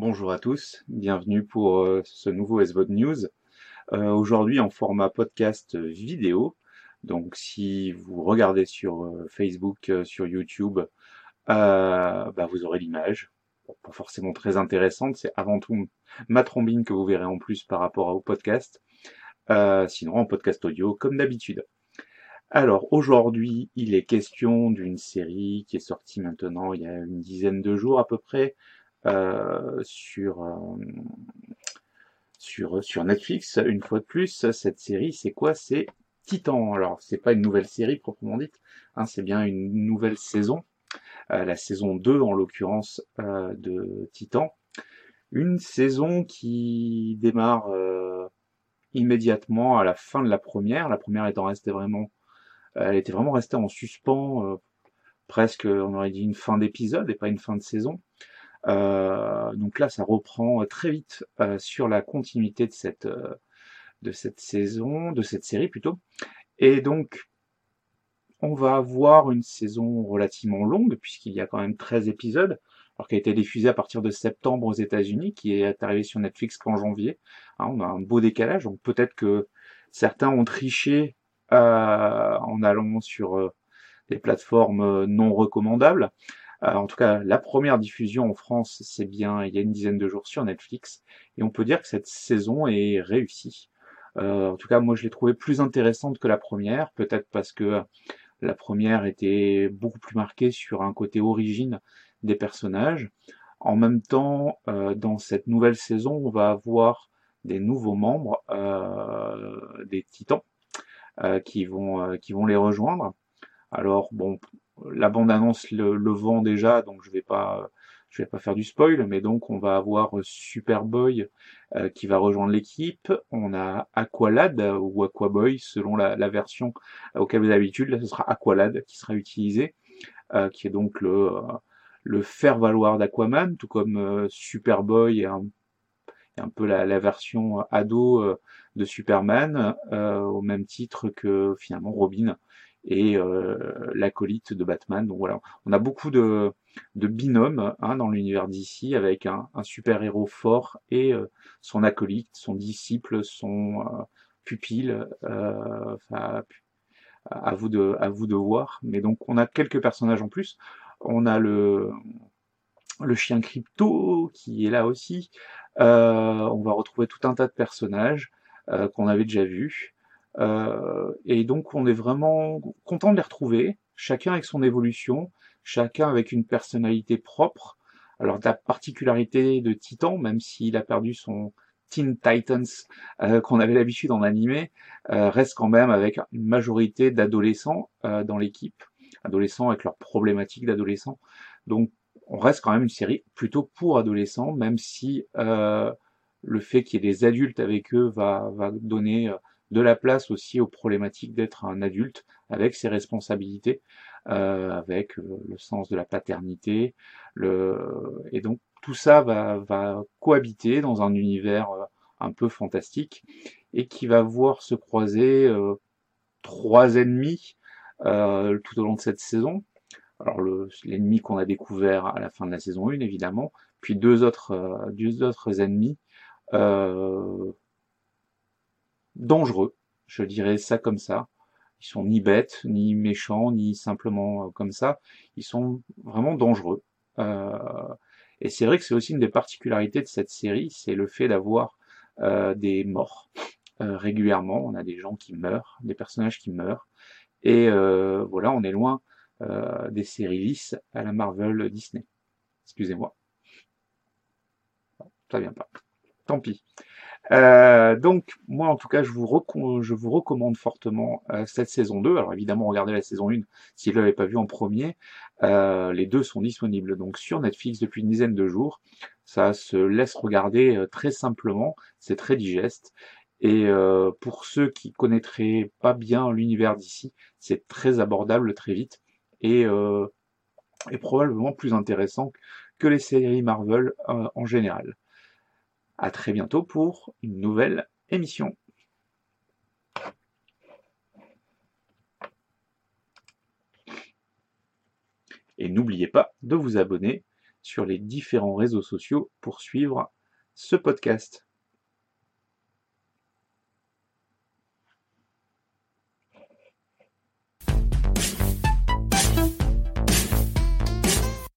Bonjour à tous, bienvenue pour euh, ce nouveau SVOD News. Euh, Aujourd'hui en format podcast vidéo. Donc si vous regardez sur euh, Facebook, euh, sur YouTube, euh, bah, vous aurez l'image. Pas forcément très intéressante, c'est avant tout ma trombine que vous verrez en plus par rapport au podcast. Euh, sinon en podcast audio comme d'habitude. Alors aujourd'hui il est question d'une série qui est sortie maintenant il y a une dizaine de jours à peu près euh, sur, euh, sur, sur Netflix, une fois de plus. Cette série, c'est quoi? C'est Titan. Alors, c'est pas une nouvelle série proprement dite, hein, c'est bien une nouvelle saison, euh, la saison 2 en l'occurrence euh, de Titan. Une saison qui démarre euh, immédiatement à la fin de la première, la première étant restée vraiment, elle était vraiment restée en suspens, presque, on aurait dit une fin d'épisode et pas une fin de saison. Euh, donc là, ça reprend très vite euh, sur la continuité de cette, euh, de cette saison, de cette série plutôt. Et donc, on va avoir une saison relativement longue, puisqu'il y a quand même 13 épisodes, alors qui a été diffusée à partir de septembre aux États-Unis, qui est arrivé sur Netflix qu'en janvier. Hein, on a un beau décalage, donc peut-être que certains ont triché euh, en allant sur des plateformes non recommandables. Euh, en tout cas, la première diffusion en France, c'est bien il y a une dizaine de jours sur Netflix, et on peut dire que cette saison est réussie. Euh, en tout cas, moi, je l'ai trouvée plus intéressante que la première, peut-être parce que la première était beaucoup plus marquée sur un côté origine des personnages. En même temps, euh, dans cette nouvelle saison, on va avoir des nouveaux membres euh, des Titans euh, qui vont euh, qui vont les rejoindre. Alors bon, la bande-annonce le, le, vend déjà, donc je vais pas je vais pas faire du spoil, mais donc on va avoir Superboy euh, qui va rejoindre l'équipe. On a Aqualad ou Aquaboy selon la, version auquel vous avez l'habitude. Là, ce sera Aqualad qui sera utilisé, euh, qui est donc le faire valoir d'Aquaman, tout comme euh, Superboy est un, peu la, la version ado euh, de Superman, euh, au même titre que finalement Robin et euh, l'acolyte de Batman. Donc voilà, on a beaucoup de, de binômes hein, dans l'univers d'ici avec un, super-héros fort et euh, son acolyte, son disciple, son euh, pupille. Enfin, à vous de voir. Mais donc on a quelques personnages en plus. On a le chien crypto qui est là aussi. On va retrouver tout un tas de personnages qu'on avait déjà vus. Euh, et donc on est vraiment content de les retrouver, chacun avec son évolution, chacun avec une personnalité propre. Alors la particularité de Titan, même s'il a perdu son Teen Titans euh, qu'on avait l'habitude en animé, euh, reste quand même avec une majorité d'adolescents euh, dans l'équipe, adolescents avec leurs problématiques d'adolescents. Donc on reste quand même une série plutôt pour adolescents, même si euh, le fait qu'il y ait des adultes avec eux va, va donner de la place aussi aux problématiques d'être un adulte avec ses responsabilités, euh, avec euh, le sens de la paternité, et donc tout ça va, va cohabiter dans un univers euh, un peu fantastique et qui va voir se croiser trois ennemis tout au long de cette saison. Alors l'ennemi qu'on a découvert à la fin de la saison 1 évidemment, puis deux autres, deux autres ennemis dangereux, je dirais ça comme ça. Ils sont ni bêtes, ni méchants, ni simplement euh, comme ça. Ils sont vraiment dangereux. Euh, et c'est vrai que c'est aussi une des particularités de cette série, c'est le fait d'avoir euh, des morts euh, régulièrement. On a des gens qui meurent, des personnages qui meurent. Et voilà, on est loin des séries lisses à la Marvel Disney. Excusez-moi. Ça vient pas. Tant pis. Euh, donc, moi, en tout cas, je vous, je vous recommande fortement euh, cette saison 2. Alors, évidemment, regardez la saison 1 si vous ne l'avez pas vue en premier. Euh, les deux sont disponibles donc sur Netflix depuis une dizaine de jours. Ça se laisse regarder euh, très simplement, c'est très digeste. Et euh, pour ceux qui connaîtraient pas bien l'univers d'ici, c'est très abordable très vite et, et probablement plus intéressant que les séries Marvel en général. À très bientôt pour une nouvelle émission. Et n'oubliez pas de vous abonner sur les différents réseaux sociaux pour suivre ce podcast.